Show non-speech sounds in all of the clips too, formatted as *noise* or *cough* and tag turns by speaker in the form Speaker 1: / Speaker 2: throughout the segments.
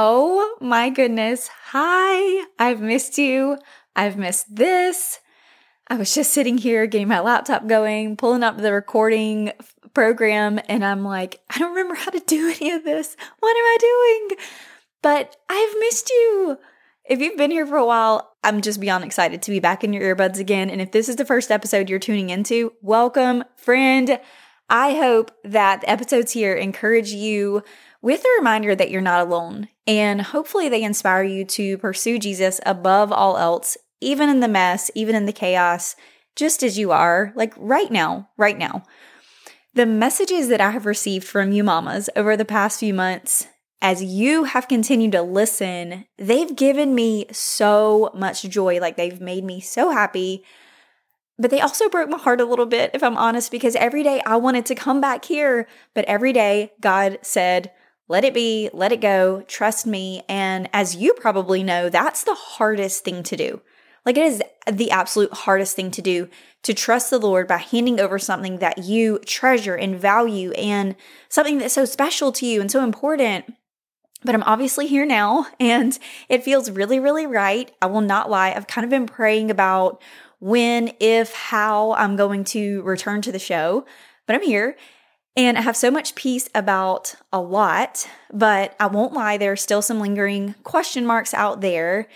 Speaker 1: Oh my goodness. Hi. I've missed you. I've missed this. I was just sitting here getting my laptop going, pulling up the recording program, and I'm like, I don't remember how to do *laughs* any of this. What am I doing? But I've missed you. If you've been here for a while, I'm just beyond excited to be back in your earbuds again. And if this is the first episode you're tuning into, welcome, friend. I hope that the episodes here encourage you with a reminder that you're not alone. And hopefully, they inspire you to pursue Jesus above all else, even in the mess, even in the chaos, just as you are, like right now, right now. The messages that I have received from you mamas over the past few months, as you have continued to listen, they've given me so much joy. Like they've made me so happy. But they also broke my heart a little bit, if I'm honest, because every day I wanted to come back here. But every day God said, let it be, let it go, trust me. And as you probably know, that's the hardest thing to do. Like it is the absolute hardest thing to do to trust the Lord by handing over something that you treasure and value and something that's so special to you and so important. But I'm obviously here now *laughs* and it feels really, really right. I will not lie. I've kind of been praying about when, if, how I'm going to return to the show, but I'm here. And I have so much peace about a lot, but I won't lie, there are still some lingering question marks out there,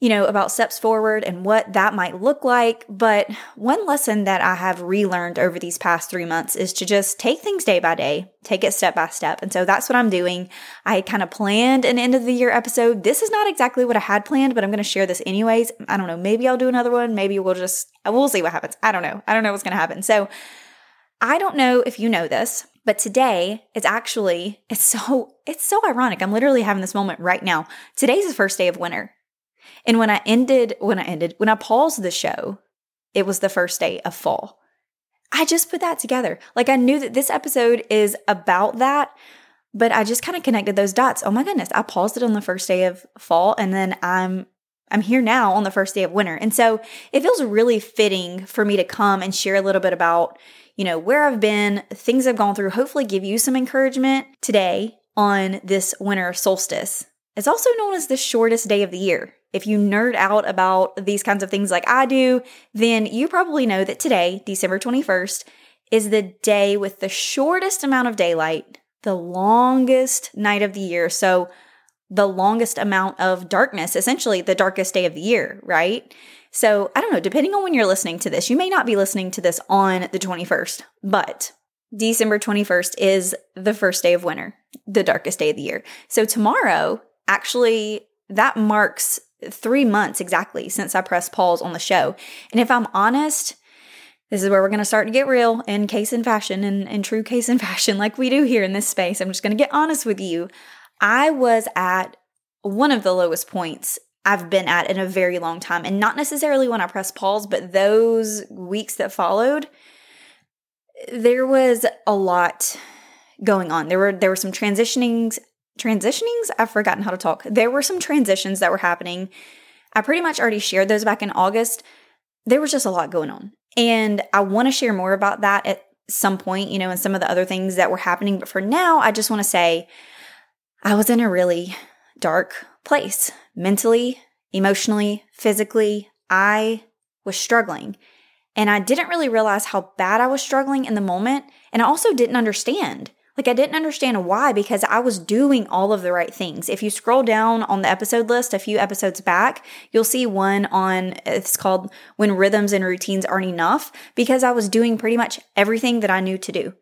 Speaker 1: you know, about steps forward and what that might look like. But one lesson that I have relearned over these past three months is to just take things day by day, take it step by step. And so that's what I'm doing. I kind of planned an end of the year episode. This is not exactly what I had planned, but I'm going to share this anyways. I don't know. Maybe I'll do another one. Maybe we'll just, we'll see what happens. I don't know. I don't know what's going to happen. So, I don't know if you know this, but today it's actually it's so it's so ironic. I'm literally having this moment right now. Today's the first day of winter. And when I ended when I ended when I paused the show, it was the first day of fall. I just put that together. Like I knew that this episode is about that, but I just kind of connected those dots. Oh my goodness, I paused it on the first day of fall and then I'm I'm here now on the first day of winter. And so it feels really fitting for me to come and share a little bit about, you know, where I've been, things I've gone through, hopefully give you some encouragement today on this winter solstice. It's also known as the shortest day of the year. If you nerd out about these kinds of things like I do, then you probably know that today, December 21st, is the day with the shortest amount of daylight, the longest night of the year. So, the longest amount of darkness, essentially the darkest day of the year, right? So I don't know, depending on when you're listening to this, you may not be listening to this on the 21st, but December 21st is the first day of winter, the darkest day of the year. So tomorrow, actually, that marks three months exactly since I pressed pause on the show. And if I'm honest, this is where we're going to start to get real in Cason fashion and, and true Cason fashion, like we do here in this space. I'm just going to get honest with you. I was at one of the lowest points I've been at in a very long time. And not necessarily when I pressed pause, but those weeks that followed, there was a lot going on. There were there were some transitionings transitionings. I've forgotten how to talk. There were some transitions that were happening. I pretty much already shared those back in August. There was just a lot going on. And I want to share more about that at some point, you know, and some of the other things that were happening. But for now, I just want to say I was in a really dark place mentally, emotionally, physically. I was struggling. And I didn't really realize how bad I was struggling in the moment. And I also didn't understand. Like, I didn't understand why because I was doing all of the right things. If you scroll down on the episode list a few episodes back, you'll see one on it's called When Rhythms and Routines Aren't Enough because I was doing pretty much everything that I knew to do.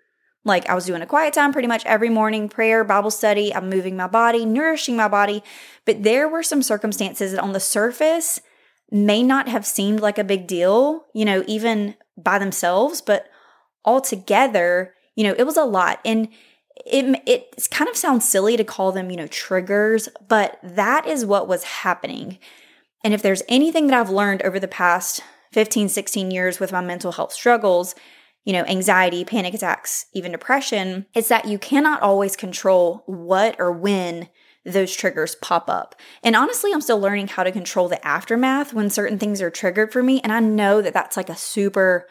Speaker 1: Like I was doing a quiet time pretty much every morning, prayer, Bible study, I'm moving my body, nourishing my body. But there were some circumstances that on the surface may not have seemed like a big deal, you know, even by themselves, but altogether, you know, it was a lot. And it it kind of sounds silly to call them, you know, triggers, but that is what was happening. And if there's anything that I've learned over the past 15, 16 years with my mental health struggles, you know, anxiety, panic attacks, even depression, it's that you cannot always control what or when those triggers pop up. And honestly, I'm still learning how to control the aftermath when certain things are triggered for me. And I know that that's like a super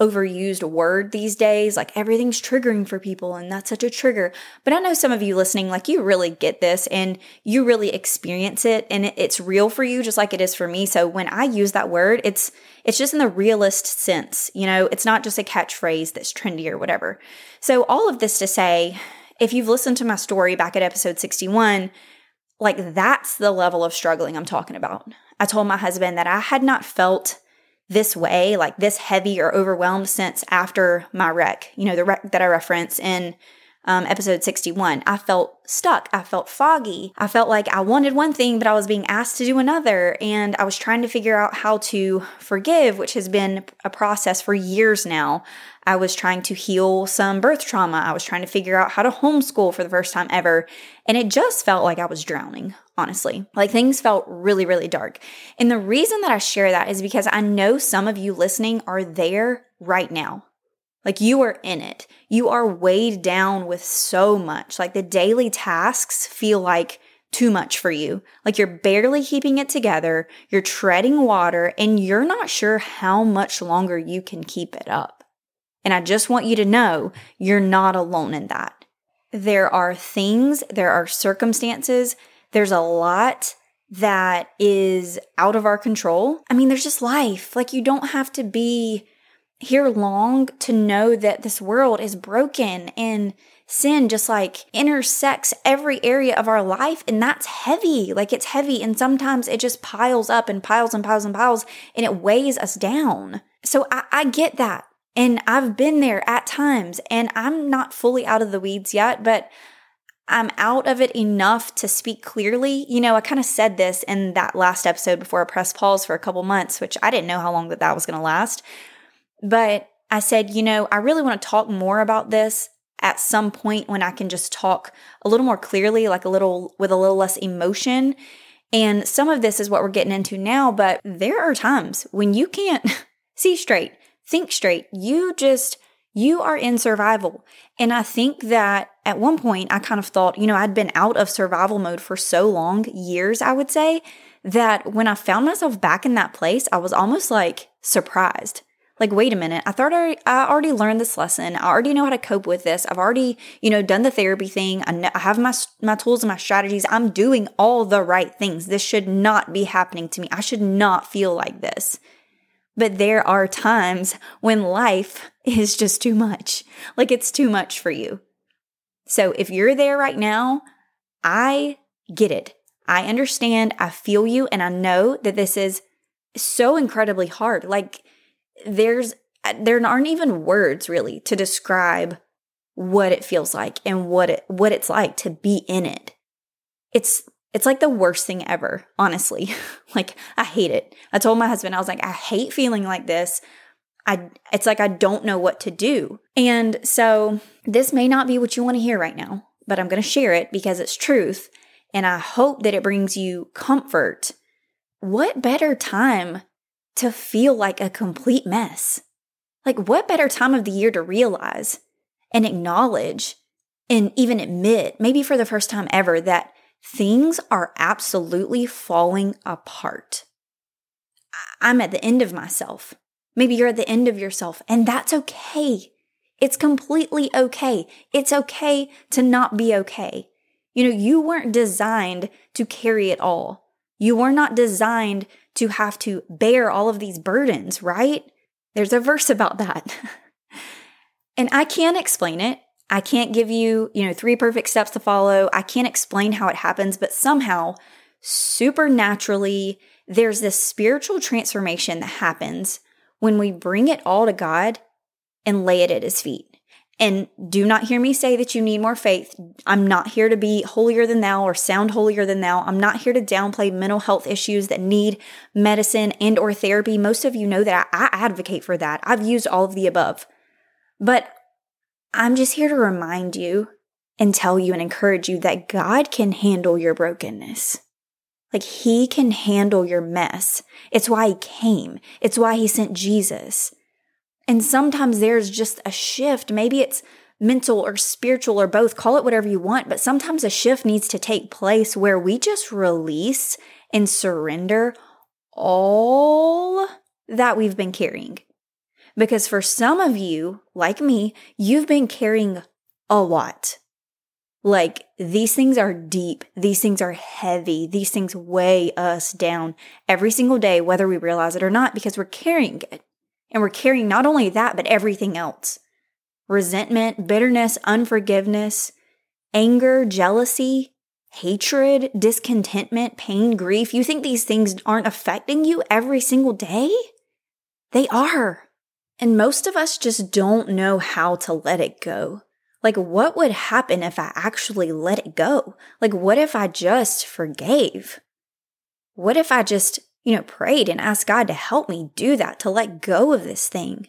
Speaker 1: overused word these days. Like everything's triggering for people, and that's such a trigger. But I know some of you listening, like you really get this and you really experience it, and it's real for you, just like it is for me. So when I use that word, it's it's just in the realist sense. You know, it's not just a catchphrase that's trendy or whatever. So all of this to say, if you've listened to my story back at episode 61, like that's the level of struggling I'm talking about. I told my husband that I had not felt this way, like this heavy or overwhelmed since after my wreck, you know, the wreck that I reference in um, episode 61. I felt stuck. I felt foggy. I felt like I wanted one thing, but I was being asked to do another. And I was trying to figure out how to forgive, which has been a process for years now. I was trying to heal some birth trauma. I was trying to figure out how to homeschool for the first time ever. And it just felt like I was drowning, honestly. Like things felt really, really dark. And the reason that I share that is because I know some of you listening are there right now. Like you are in it. You are weighed down with so much. Like the daily tasks feel like too much for you. Like you're barely keeping it together, you're treading water, and you're not sure how much longer you can keep it up. And I just want you to know you're not alone in that. There are things, there are circumstances, there's a lot that is out of our control. I mean, there's just life. Like you don't have to be here long to know that this world is broken and sin just like intersects every area of our life and that's heavy like it's heavy and sometimes it just piles up and piles and piles and piles and it weighs us down so I, I get that and i've been there at times and i'm not fully out of the weeds yet but I'm out of it enough to speak clearly. You know, I kind of said this in that last episode before I pressed pause for a couple months, which I didn't know how long that that was going to last. But I said, you know, I really want to talk more about this at some point when I can just talk a little more clearly, like a little with a little less emotion. And some of this is what we're getting into now, but there are times when you can't *laughs* see straight, think straight. You just, you are in survival. And I think that at one point I kind of thought, you know, I'd been out of survival mode for so long, years, I would say, that when I found myself back in that place, I was almost like surprised. Like wait a minute i thought I, I already learned this lesson. I already know how to cope with this. I've already you know done the therapy thing. I, know, I have my my tools and my strategies. I'm doing all the right things. This should not be happening to me. I should not feel like this but there are times when life is just too much. Like it's too much for you. So if you're there right now i get it. I understand. I feel you. And i know that this is so incredibly hard. Like there's there aren't even words really to describe what it feels like and what it what it's like to be in it. It's it's like the worst thing ever, honestly. *laughs* like I hate it. I told my husband I was like I hate feeling like this. I it's like I don't know what to do. And so this may not be what you want to hear right now, but I'm going to share it because it's truth and I hope that it brings you comfort. What better time to feel like a complete mess. Like, what better time of the year to realize and acknowledge and even admit, maybe for the first time ever, that things are absolutely falling apart. I'm at the end of myself. Maybe you're at the end of yourself, and that's okay. It's completely okay. It's okay to not be okay. You know, you weren't designed to carry it all. You were not designed to have to bear all of these burdens, right? There's a verse about that. *laughs* and I can't explain it. I can't give you, you know, three perfect steps to follow. I can't explain how it happens, but somehow, supernaturally, there's this spiritual transformation that happens when we bring it all to God and lay it at His feet. And do not hear me say that you need more faith. I'm not here to be holier than thou or sound holier than thou. I'm not here to downplay mental health issues that need medicine and or therapy. Most of you know that I, I advocate for that. I've used all of the above. But I'm just here to remind you and tell you and encourage you that God can handle your brokenness. Like he can handle your mess. It's why he came. It's why he sent Jesus. And sometimes there's just a shift. Maybe it's mental or spiritual or both, call it whatever you want, but sometimes a shift needs to take place where we just release and surrender all that we've been carrying. Because for some of you, like me, you've been carrying a lot. Like these things are deep. These things are heavy. These things weigh us down every single day, whether we realize it or not, because we're carrying it. And we're carrying not only that, but everything else resentment, bitterness, unforgiveness, anger, jealousy, hatred, discontentment, pain, grief. You think these things aren't affecting you every single day? They are. And most of us just don't know how to let it go. Like, what would happen if I actually let it go? Like, what if I just forgave? What if I just, you know, prayed and asked God to help me do that, to let go of this thing?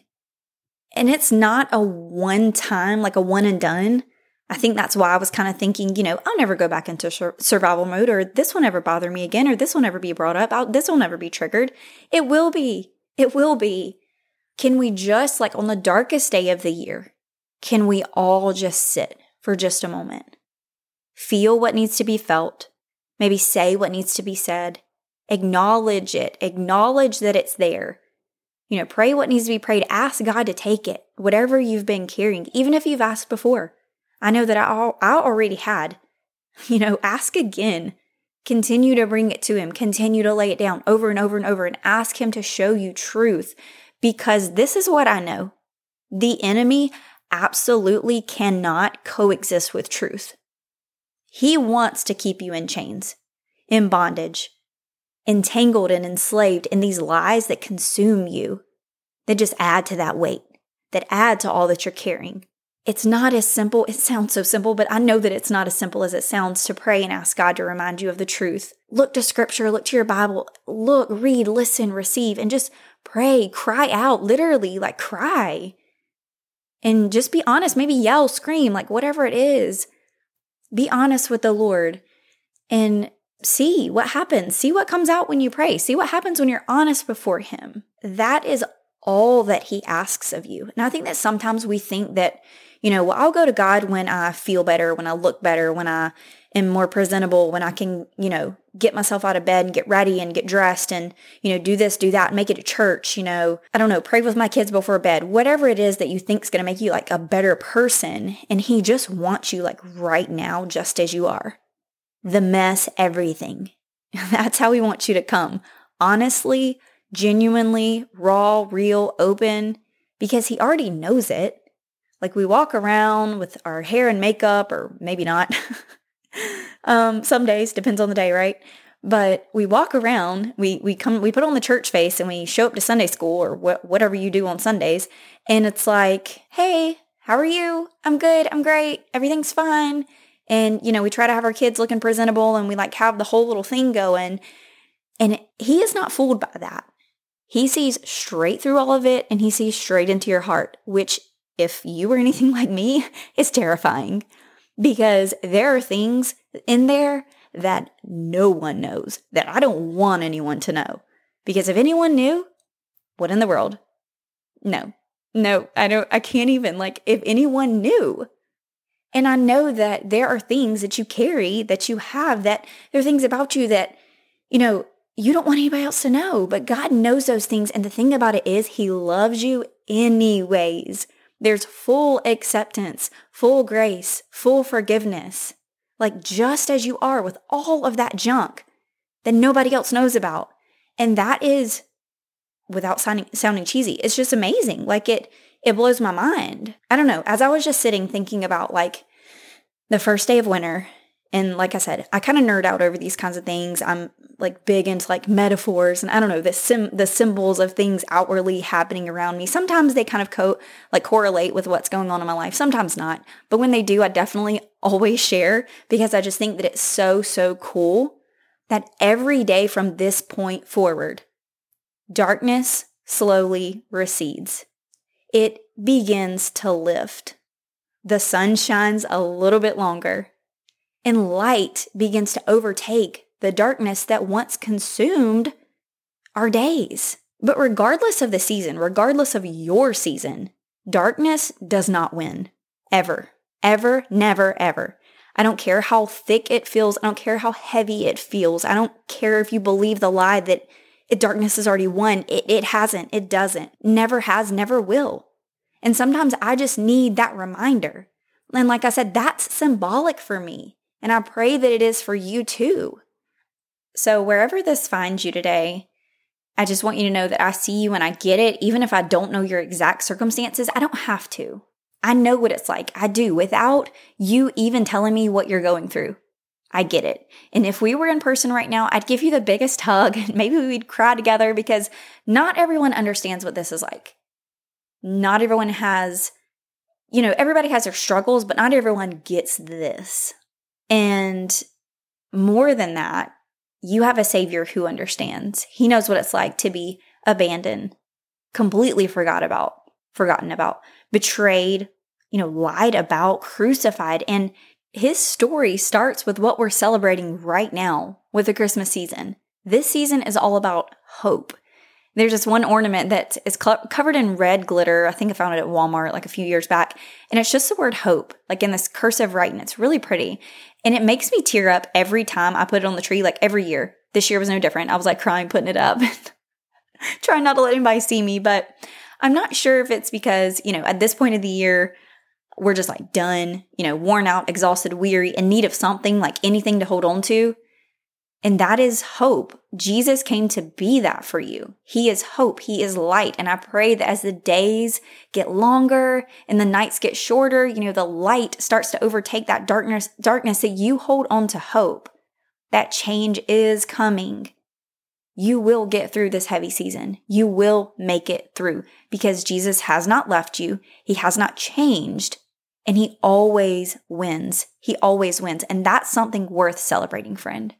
Speaker 1: And it's not a one time, like a one and done. I think that's why I was kind of thinking, you know, I'll never go back into sur- survival mode, or this will never bother me again, or this will never be brought up, I'll, this will never be triggered. It will be. It will be. Can we just, like on the darkest day of the year, can we all just sit for just a moment? Feel what needs to be felt, maybe say what needs to be said, acknowledge it, acknowledge that it's there. You know, pray what needs to be prayed, ask God to take it, whatever you've been carrying, even if you've asked before. I know that I, I already had. *laughs* You know, ask again. Continue to bring it to Him. Continue to lay it down over and over and over and ask Him to show you truth because this is what I know. The enemy absolutely cannot coexist with truth. He wants to keep you in chains, in bondage, entangled and enslaved in these lies that consume you, that just add to that weight, that add to all that you're carrying. It's not as simple. It sounds so simple, but I know that it's not as simple as it sounds to pray and ask God to remind you of the truth. Look to scripture, look to your Bible, look, read, listen, receive, and just pray, cry out, literally, like cry. And just be honest, maybe yell, scream, like whatever it is. Be honest with the Lord and see what happens. See what comes out when you pray. See what happens when you're honest before Him. That is all that He asks of you. And I think that sometimes we think that you know, well, I'll go to God when I feel better, when I look better, when I am more presentable, when I can, you know, get myself out of bed and get ready and get dressed and, you know, do this, do that, make it to church, you know, I don't know, pray with my kids before bed, whatever it is that you think is going to make you like a better person. And he just wants you like right now, just as you are. The mess, everything. *laughs* That's how he wants you to come. Honestly, genuinely, raw, real, open, because he already knows it. Like we walk around with our hair and makeup, or maybe not. *laughs* um, some days depends on the day, right? But we walk around, we we come, we put on the church face, and we show up to Sunday school or wh- whatever you do on Sundays, and it's like, hey, how are you? I'm good. I'm great. Everything's fine. And you know, we try to have our kids looking presentable, and we like have the whole little thing going. And he is not fooled by that. He sees straight through all of it and he sees straight into your heart, which if you were anything *laughs* like me, it's terrifying because there are things in there that no one knows, that I don't want anyone to know. Because if anyone knew, what in the world? No, no, I don't, I can't even, like, if anyone knew. And I know that there are things that you carry, that you have, that there are things about you that, you know, you don't want anybody else to know, but God knows those things. And the thing about it is, He loves you anyways. There's full acceptance, full grace, full forgiveness. Like just as you are with all of that junk that nobody else knows about. And that is, without sounding, sounding cheesy, it's just amazing. Like it, it blows my mind. I don't know. As I was just sitting thinking about like the first day of winter and like I said, I kind of nerd out over these kinds of things. I'm like big into like metaphors and I don't know, the sim the symbols of things outwardly happening around me. Sometimes they kind of co like correlate with what's going on in my life, sometimes not. But when they do, I definitely *laughs* always share because I just think that it's so so cool that every day from this point forward, darkness slowly recedes. It begins to lift. The sun shines a little bit longer and light begins to overtake the darkness that once consumed our days. But regardless of the season, regardless of your season, darkness does not win. Ever. Ever, never, ever. I don't care how thick it feels. I don't care how heavy it feels. I don't care if you believe the lie that darkness has already won. It, it hasn't. It doesn't. Never has, never will. And sometimes I just need that reminder. And like I said, that's symbolic for me. And I pray that it is for you too. So, wherever this finds you today, I just want you to know that I see you and I get it. Even if I don't know your exact circumstances, I don't have to. I know what it's like. I do without you even telling me what you're going through. I get it. And if we were in person right now, I'd give you the biggest hug and *laughs* maybe we'd cry together because not everyone understands what this is like. Not everyone has, you know, everybody has their struggles, but not everyone gets this. And more than that, you have a savior who understands. He knows what it's like to be abandoned, completely forgot about, forgotten about, betrayed, you know, lied about, crucified. And his story starts with what we're celebrating right now with the Christmas season. This season is all about hope. There's this one ornament that is cl- covered in red glitter. I think I found it at Walmart like a few years back. And it's just the word hope, like in this cursive writing. It's really pretty. And it makes me tear up every time I put it on the tree, like every year. This year was no different. I was like crying putting it up, *laughs* trying not to let anybody see me. But I'm not sure if it's because, you know, at this point of the year, we're just like done, you know, worn out, exhausted, weary, in need of something like anything to hold on to. And that is hope. Jesus came to be that for you. He is hope. He is light. And I pray that as the days get longer and the nights get shorter, you know, the light starts to overtake that darkness, darkness that you hold on to hope. That change is coming. You will get through this heavy season. You will make it through because Jesus has not left you. He has not changed and he always wins. He always wins. And that's something worth celebrating, friend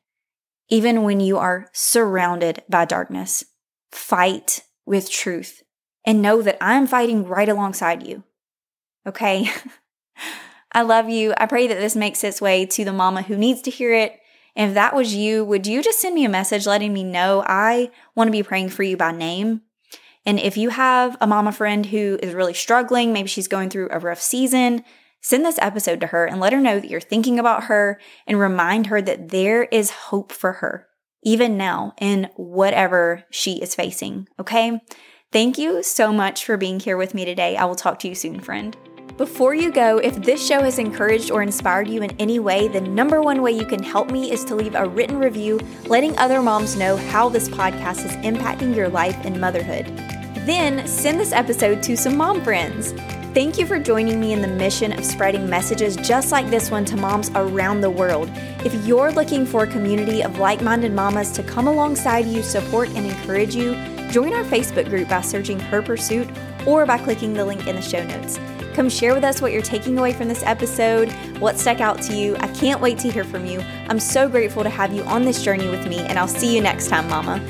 Speaker 1: even when you are surrounded by darkness. Fight with truth and know that I'm fighting right alongside you. Okay? *laughs* I love you. I pray that this makes its way to the mama who needs to hear it. And if that was you, would you just send me a message letting me know I want to be praying for you by name? And if you have a mama friend who is really struggling, maybe she's going through a rough season, Send this episode to her and let her know that you're thinking about her and remind her that there is hope for her, even now, in whatever she is facing. Okay? Thank you so much for being here with me today. I will talk to you soon, friend. Before you go, if this show has encouraged or inspired you in any way, the number one way you can help me is to leave a written review letting other moms know how this podcast is impacting your life and motherhood. Then send this episode to some mom friends. Thank you for joining me in the mission of spreading messages just like this one to moms around the world. If you're looking for a community of like minded mamas to come alongside you, support, and encourage you, join our Facebook group by searching Her Pursuit or by clicking the link in the show notes. Come share with us what you're taking away from this episode, what stuck out to you. I can't wait to hear from you. I'm so grateful to have you on this journey with me, and I'll see you next time, Mama.